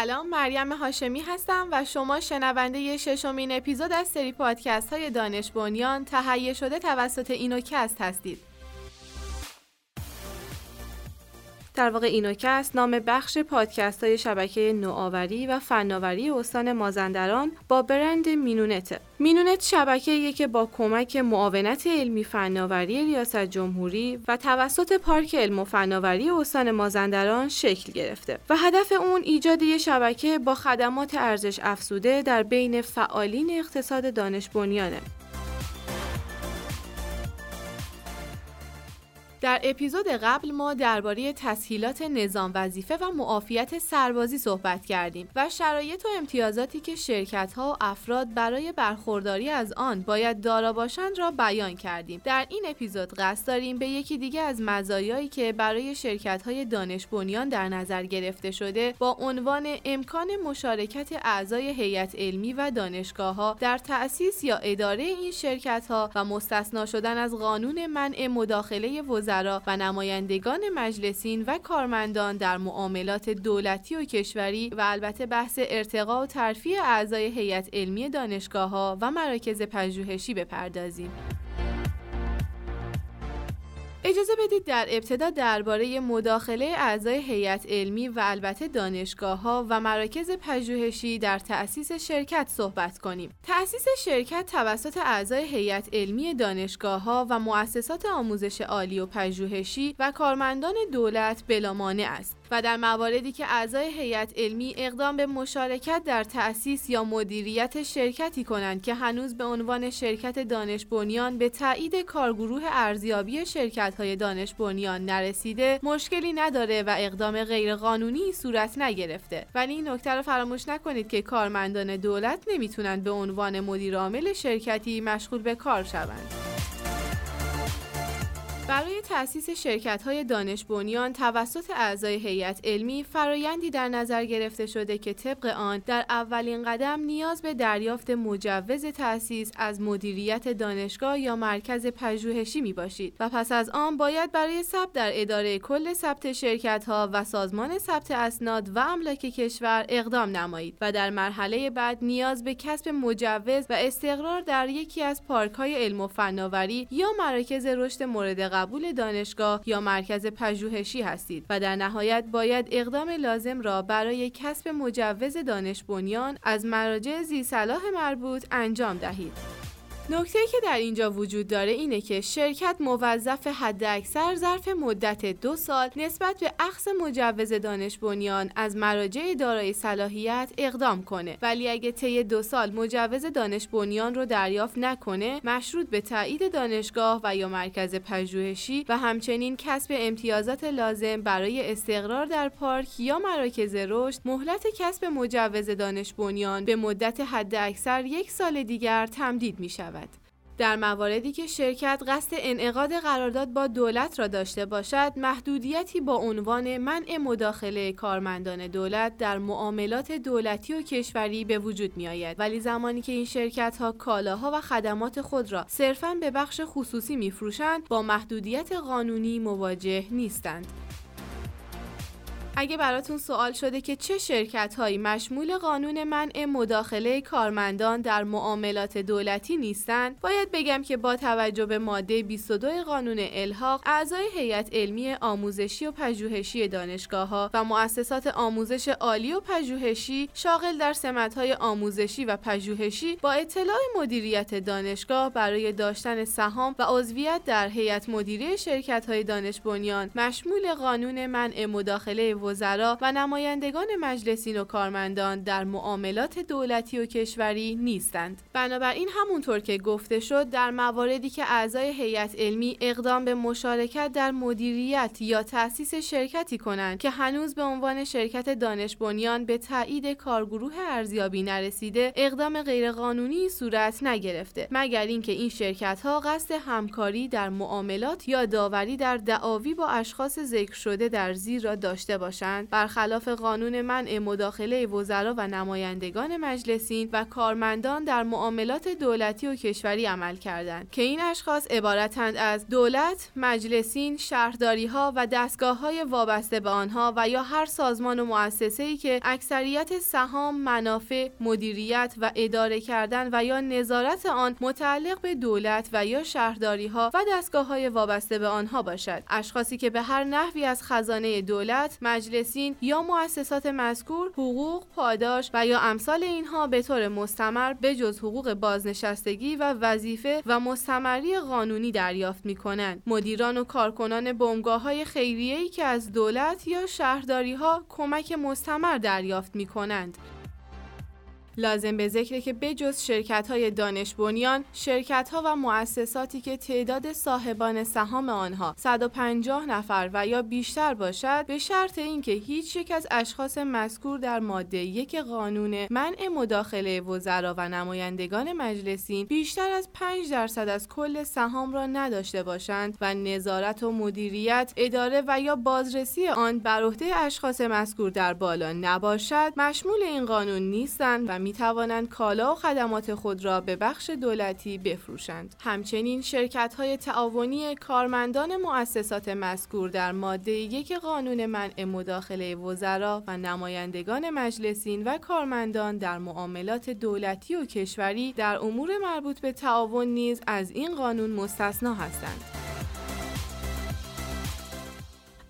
سلام مریم هاشمی هستم و شما شنونده ششمین اپیزود از سری پادکست های دانش بنیان تهیه شده توسط اینوکست هستید. در واقع اینوکست نام بخش پادکست های شبکه نوآوری و فناوری استان مازندران با برند مینونته. مینونت شبکه که با کمک معاونت علمی فناوری ریاست جمهوری و توسط پارک علم و فناوری استان مازندران شکل گرفته و هدف اون ایجاد یک شبکه با خدمات ارزش افزوده در بین فعالین اقتصاد دانش بنیانه. در اپیزود قبل ما درباره تسهیلات نظام وظیفه و معافیت سربازی صحبت کردیم و شرایط و امتیازاتی که شرکت ها و افراد برای برخورداری از آن باید دارا باشند را بیان کردیم. در این اپیزود قصد داریم به یکی دیگه از مزایایی که برای شرکت های دانش بنیان در نظر گرفته شده با عنوان امکان مشارکت اعضای هیئت علمی و دانشگاه ها در تأسیس یا اداره این شرکت ها و مستثنا شدن از قانون منع مداخله وزارت و نمایندگان مجلسین و کارمندان در معاملات دولتی و کشوری و البته بحث ارتقا و ترفیع اعضای هیئت علمی دانشگاه ها و مراکز پژوهشی بپردازیم. اجازه بدید در ابتدا درباره مداخله اعضای هیئت علمی و البته دانشگاه ها و مراکز پژوهشی در تأسیس شرکت صحبت کنیم. تأسیس شرکت توسط اعضای هیئت علمی دانشگاه ها و مؤسسات آموزش عالی و پژوهشی و کارمندان دولت بلامانع است. و در مواردی که اعضای هیئت علمی اقدام به مشارکت در تأسیس یا مدیریت شرکتی کنند که هنوز به عنوان شرکت دانش بنیان به تایید کارگروه ارزیابی شرکت های دانش بنیان نرسیده مشکلی نداره و اقدام غیرقانونی صورت نگرفته ولی این نکته رو فراموش نکنید که کارمندان دولت نمی‌تونن به عنوان مدیر عامل شرکتی مشغول به کار شوند. برای تأسیس شرکت های دانش بنیان توسط اعضای هیئت علمی فرایندی در نظر گرفته شده که طبق آن در اولین قدم نیاز به دریافت مجوز تأسیس از مدیریت دانشگاه یا مرکز پژوهشی می باشید و پس از آن باید برای ثبت در اداره کل ثبت شرکت ها و سازمان ثبت اسناد و املاک کشور اقدام نمایید و در مرحله بعد نیاز به کسب مجوز و استقرار در یکی از پارک های علم و فناوری یا مراکز رشد مورد قبول دانشگاه یا مرکز پژوهشی هستید و در نهایت باید اقدام لازم را برای کسب مجوز دانش بنیان از مراجع زی صلاح مربوط انجام دهید. نکته که در اینجا وجود داره اینه که شرکت موظف حد اکثر ظرف مدت دو سال نسبت به اخذ مجوز دانش بنیان از مراجع دارای صلاحیت اقدام کنه ولی اگه طی دو سال مجوز دانش بنیان رو دریافت نکنه مشروط به تایید دانشگاه و یا مرکز پژوهشی و همچنین کسب امتیازات لازم برای استقرار در پارک یا مراکز رشد مهلت کسب مجوز دانش بنیان به مدت حد اکثر یک سال دیگر تمدید می شود. در مواردی که شرکت قصد انعقاد قرارداد با دولت را داشته باشد محدودیتی با عنوان منع مداخله کارمندان دولت در معاملات دولتی و کشوری به وجود می آید ولی زمانی که این شرکت ها کالاها و خدمات خود را صرفا به بخش خصوصی می فروشند با محدودیت قانونی مواجه نیستند. اگه براتون سوال شده که چه شرکت هایی مشمول قانون منع مداخله کارمندان در معاملات دولتی نیستند باید بگم که با توجه به ماده 22 قانون الحاق اعضای هیئت علمی آموزشی و پژوهشی دانشگاه ها و مؤسسات آموزش عالی و پژوهشی شاغل در سمت های آموزشی و پژوهشی با اطلاع مدیریت دانشگاه برای داشتن سهام و عضویت در هیئت مدیره شرکت های دانش بنیان مشمول قانون منع مداخله وزرا و نمایندگان مجلسین و کارمندان در معاملات دولتی و کشوری نیستند. بنابراین همونطور که گفته شد در مواردی که اعضای هیئت علمی اقدام به مشارکت در مدیریت یا تأسیس شرکتی کنند که هنوز به عنوان شرکت دانش بنیان به تایید کارگروه ارزیابی نرسیده اقدام غیرقانونی صورت نگرفته مگر اینکه این شرکت ها قصد همکاری در معاملات یا داوری در دعاوی با اشخاص ذکر شده در زیر را داشته باشند باشند برخلاف قانون منع مداخله وزرا و نمایندگان مجلسین و کارمندان در معاملات دولتی و کشوری عمل کردند که این اشخاص عبارتند از دولت، مجلسین، شهرداری ها و دستگاه های وابسته به آنها و یا هر سازمان و مؤسسه ای که اکثریت سهام، منافع، مدیریت و اداره کردن و یا نظارت آن متعلق به دولت و یا شهرداری ها و دستگاه های وابسته به آنها باشد. اشخاصی که به هر نحوی از خزانه دولت، مجلسین یا مؤسسات مذکور حقوق، پاداش و یا امثال اینها به طور مستمر به جز حقوق بازنشستگی و وظیفه و مستمری قانونی دریافت می کنند. مدیران و کارکنان بنگاه های خیریه‌ای که از دولت یا شهرداری ها کمک مستمر دریافت می کنند. لازم به ذکره که بجز شرکت های دانش بنیان شرکت ها و مؤسساتی که تعداد صاحبان سهام آنها 150 نفر و یا بیشتر باشد به شرط اینکه هیچ یک از اشخاص مذکور در ماده یک قانون منع مداخله وزرا و نمایندگان مجلسین بیشتر از 5 درصد از کل سهام را نداشته باشند و نظارت و مدیریت اداره و یا بازرسی آن بر عهده اشخاص مذکور در بالا نباشد مشمول این قانون نیستند و می توانند کالا و خدمات خود را به بخش دولتی بفروشند. همچنین شرکت های تعاونی کارمندان مؤسسات مذکور در ماده یک قانون منع مداخله وزرا و نمایندگان مجلسین و کارمندان در معاملات دولتی و کشوری در امور مربوط به تعاون نیز از این قانون مستثنا هستند.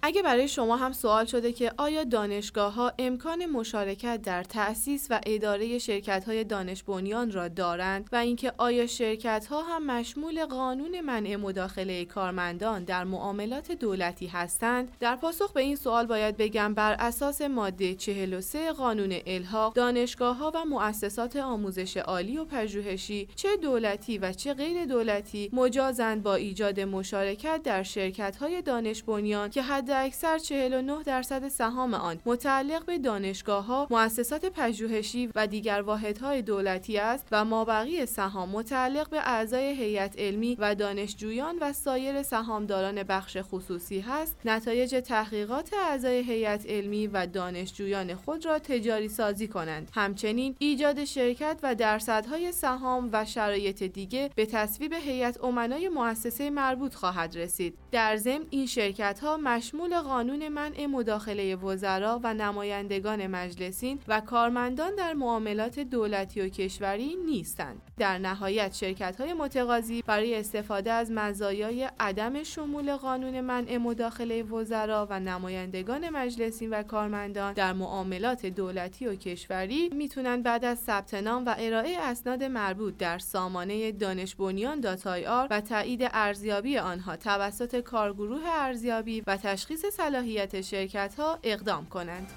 اگه برای شما هم سوال شده که آیا دانشگاه ها امکان مشارکت در تأسیس و اداره شرکت های دانش بنیان را دارند و اینکه آیا شرکت ها هم مشمول قانون منع مداخله کارمندان در معاملات دولتی هستند؟ در پاسخ به این سوال باید بگم بر اساس ماده 43 قانون الها دانشگاه ها و مؤسسات آموزش عالی و پژوهشی چه دولتی و چه غیر دولتی مجازند با ایجاد مشارکت در شرکت های دانش بنیان که حد اکثر 49 درصد سهام آن متعلق به دانشگاه ها، مؤسسات پژوهشی و دیگر واحدهای دولتی است و مابقی سهام متعلق به اعضای هیئت علمی و دانشجویان و سایر سهامداران بخش خصوصی هست. نتایج تحقیقات اعضای هیئت علمی و دانشجویان خود را تجاری سازی کنند. همچنین ایجاد شرکت و درصدهای سهام و شرایط دیگه به تصویب هیئت امنای مؤسسه مربوط خواهد رسید. در ضمن این شرکت ها مشمول مشمول قانون منع مداخله وزرا و نمایندگان مجلسین و کارمندان در معاملات دولتی و کشوری نیستند. در نهایت شرکت های متقاضی برای استفاده از مزایای عدم شمول قانون منع مداخله وزرا و نمایندگان مجلسین و کارمندان در معاملات دولتی و کشوری می‌تونن بعد از ثبت نام و ارائه اسناد مربوط در سامانه دانش بنیان داتای آر و تایید ارزیابی آنها توسط کارگروه ارزیابی و تشخیص تشخیص صلاحیت شرکت ها اقدام کنند.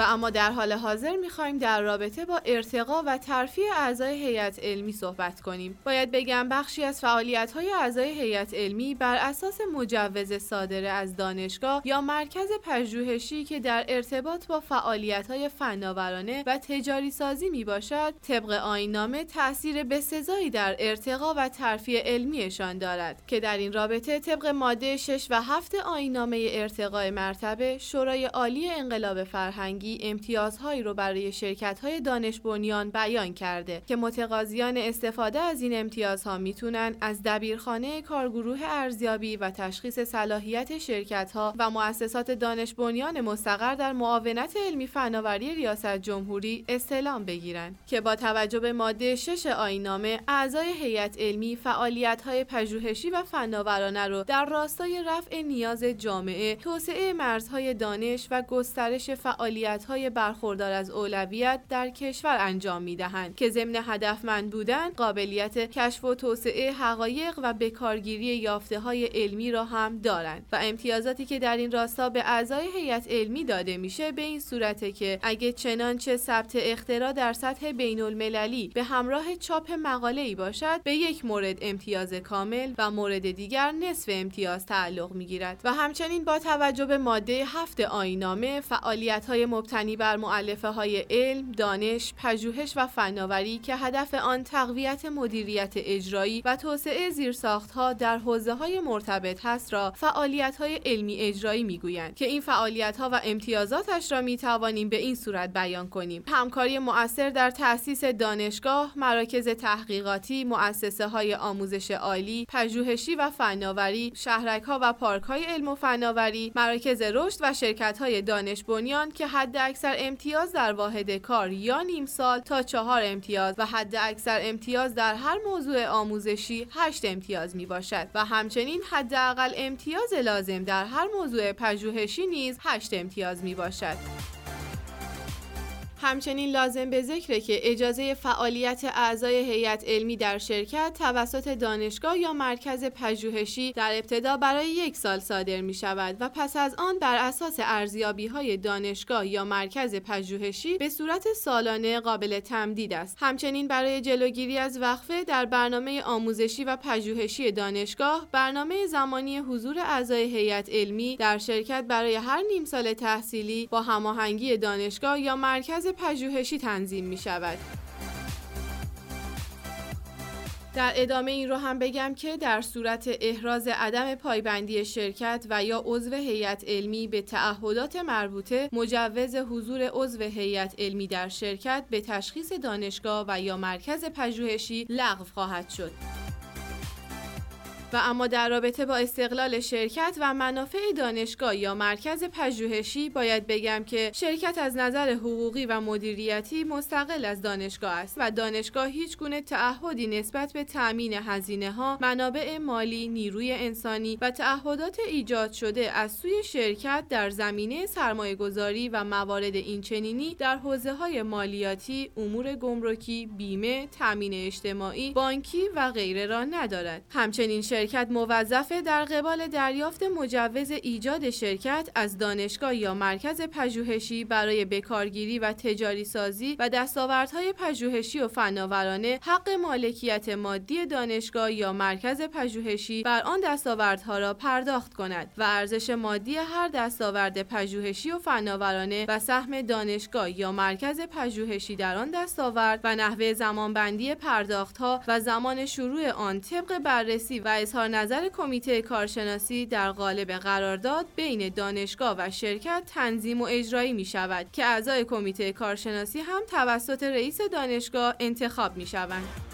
و اما در حال حاضر می‌خوایم در رابطه با ارتقا و ترفیع اعضای هیئت علمی صحبت کنیم. باید بگم بخشی از فعالیت های اعضای هیئت علمی بر اساس مجوز صادره از دانشگاه یا مرکز پژوهشی که در ارتباط با فعالیت های فناورانه و تجاری سازی می باشد، طبق آینامه تاثیر بسزایی در ارتقا و ترفیع علمیشان دارد که در این رابطه طبق ماده 6 و 7 آینامه ارتقای مرتبه شورای عالی انقلاب فرهنگی امتیازهایی رو برای شرکت های دانش بنیان بیان کرده که متقاضیان استفاده از این امتیازها می‌تونن از دبیرخانه کارگروه ارزیابی و تشخیص صلاحیت شرکت ها و مؤسسات دانش بنیان مستقر در معاونت علمی فناوری ریاست جمهوری استعلام بگیرند که با توجه به ماده 6 آینامه اعضای هیئت علمی فعالیت های پژوهشی و فناورانه رو در راستای رفع نیاز جامعه توسعه مرزهای دانش و گسترش فعالیت های برخوردار از اولویت در کشور انجام می دهند که ضمن هدفمند بودن قابلیت کشف و توسعه حقایق و بکارگیری یافته های علمی را هم دارند و امتیازاتی که در این راستا به اعضای هیئت علمی داده میشه به این صورته که اگه چنانچه ثبت اختراع در سطح بین المللی به همراه چاپ مقاله ای باشد به یک مورد امتیاز کامل و مورد دیگر نصف امتیاز تعلق می گیرد و همچنین با توجه به ماده هفت آینامه فعالیت های مبتنی بر معلفه های علم، دانش، پژوهش و فناوری که هدف آن تقویت مدیریت اجرایی و توسعه زیرساختها در حوزه های مرتبط هست را فعالیت های علمی اجرایی می‌گویند که این فعالیت ها و امتیازاتش را می توانیم به این صورت بیان کنیم. همکاری مؤثر در تأسیس دانشگاه، مراکز تحقیقاتی، مؤسسه های آموزش عالی، پژوهشی و فناوری، شهرک ها و پارک های علم و فناوری، مراکز رشد و شرکت های دانش بنیان که اکثر امتیاز در واحد کار یا نیم سال تا چهار امتیاز و حد اکثر امتیاز در هر موضوع آموزشی هشت امتیاز می باشد و همچنین حداقل امتیاز لازم در هر موضوع پژوهشی نیز هشت امتیاز می باشد. همچنین لازم به ذکره که اجازه فعالیت اعضای هیئت علمی در شرکت توسط دانشگاه یا مرکز پژوهشی در ابتدا برای یک سال صادر می شود و پس از آن بر اساس ارزیابی های دانشگاه یا مرکز پژوهشی به صورت سالانه قابل تمدید است. همچنین برای جلوگیری از وقفه در برنامه آموزشی و پژوهشی دانشگاه برنامه زمانی حضور اعضای هیئت علمی در شرکت برای هر نیم سال تحصیلی با هماهنگی دانشگاه یا مرکز پژوهشی تنظیم می شود. در ادامه این رو هم بگم که در صورت احراز عدم پایبندی شرکت و یا عضو هیئت علمی به تعهدات مربوطه مجوز حضور عضو هیئت علمی در شرکت به تشخیص دانشگاه و یا مرکز پژوهشی لغو خواهد شد. و اما در رابطه با استقلال شرکت و منافع دانشگاه یا مرکز پژوهشی باید بگم که شرکت از نظر حقوقی و مدیریتی مستقل از دانشگاه است و دانشگاه هیچ گونه تعهدی نسبت به تأمین هزینه ها، منابع مالی، نیروی انسانی و تعهدات ایجاد شده از سوی شرکت در زمینه سرمایه گذاری و موارد اینچنینی در حوزه های مالیاتی، امور گمرکی، بیمه، تأمین اجتماعی، بانکی و غیره را ندارد. همچنین شرکت موظفه در قبال دریافت مجوز ایجاد شرکت از دانشگاه یا مرکز پژوهشی برای بکارگیری و تجاری سازی و دستاوردهای پژوهشی و فناورانه حق مالکیت مادی دانشگاه یا مرکز پژوهشی بر آن دستاوردها را پرداخت کند و ارزش مادی هر دستاورد پژوهشی و فناورانه و سهم دانشگاه یا مرکز پژوهشی در آن دستاورد و نحوه زمانبندی پرداختها و زمان شروع آن طبق بررسی و اظهار نظر کمیته کارشناسی در قالب قرارداد بین دانشگاه و شرکت تنظیم و اجرایی می شود که اعضای کمیته کارشناسی هم توسط رئیس دانشگاه انتخاب می شوند.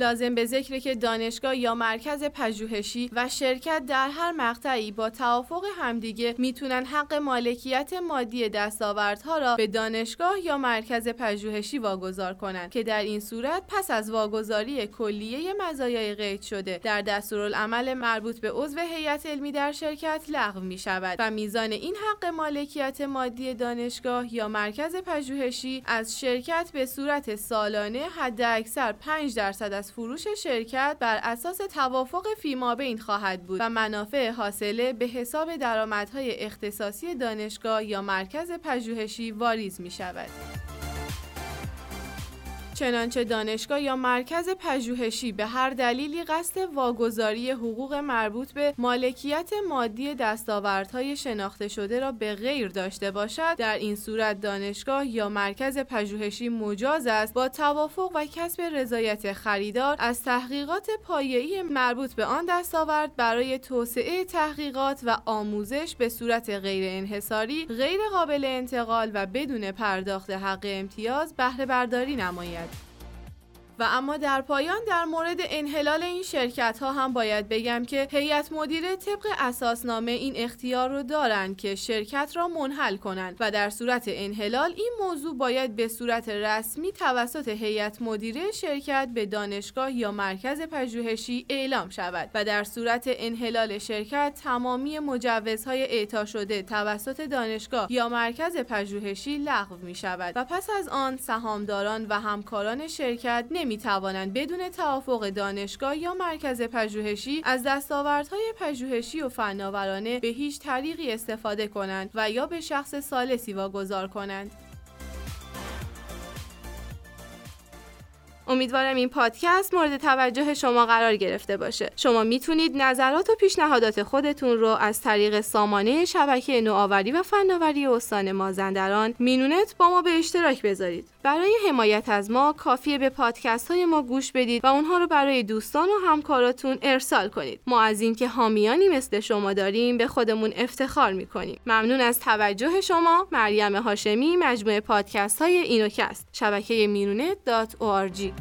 لازم به ذکر که دانشگاه یا مرکز پژوهشی و شرکت در هر مقطعی با توافق همدیگه می‌تونن حق مالکیت مادی دستاوردها را به دانشگاه یا مرکز پژوهشی واگذار کنند که در این صورت پس از واگذاری کلیه مزایای قید شده. در دستورالعمل مربوط به عضو هیئت علمی در شرکت لغو می شود و میزان این حق مالکیت مادی دانشگاه یا مرکز پژوهشی از شرکت به صورت سالانه حداکثر 5 درصد از فروش شرکت بر اساس توافق فیما بین خواهد بود و منافع حاصله به حساب درآمدهای اختصاصی دانشگاه یا مرکز پژوهشی واریز می شود. چنانچه دانشگاه یا مرکز پژوهشی به هر دلیلی قصد واگذاری حقوق مربوط به مالکیت مادی دستاوردهای شناخته شده را به غیر داشته باشد در این صورت دانشگاه یا مرکز پژوهشی مجاز است با توافق و کسب رضایت خریدار از تحقیقات پایه‌ای مربوط به آن دستاورد برای توسعه تحقیقات و آموزش به صورت غیر انحصاری غیر قابل انتقال و بدون پرداخت حق امتیاز بهره برداری نماید. و اما در پایان در مورد انحلال این شرکت ها هم باید بگم که هیئت مدیره طبق اساسنامه این اختیار رو دارند که شرکت را منحل کنند و در صورت انحلال این موضوع باید به صورت رسمی توسط هیئت مدیره شرکت به دانشگاه یا مرکز پژوهشی اعلام شود و در صورت انحلال شرکت تمامی مجوزهای اعطا شده توسط دانشگاه یا مرکز پژوهشی لغو می شود و پس از آن سهامداران و همکاران شرکت نمی نمی توانند بدون توافق دانشگاه یا مرکز پژوهشی از دستاوردهای پژوهشی و فناورانه به هیچ طریقی استفاده کنند و یا به شخص سالسی واگذار کنند. امیدوارم این پادکست مورد توجه شما قرار گرفته باشه. شما می‌تونید نظرات و پیشنهادات خودتون رو از طریق سامانه شبکه نوآوری و فناوری استان مازندران مینونت با ما به اشتراک بذارید. برای حمایت از ما کافیه به پادکست های ما گوش بدید و اونها رو برای دوستان و همکاراتون ارسال کنید. ما از اینکه حامیانی مثل شما داریم به خودمون افتخار می‌کنیم. ممنون از توجه شما. مریم هاشمی مجموعه پادکست های اینوکست. شبکه مینونت.org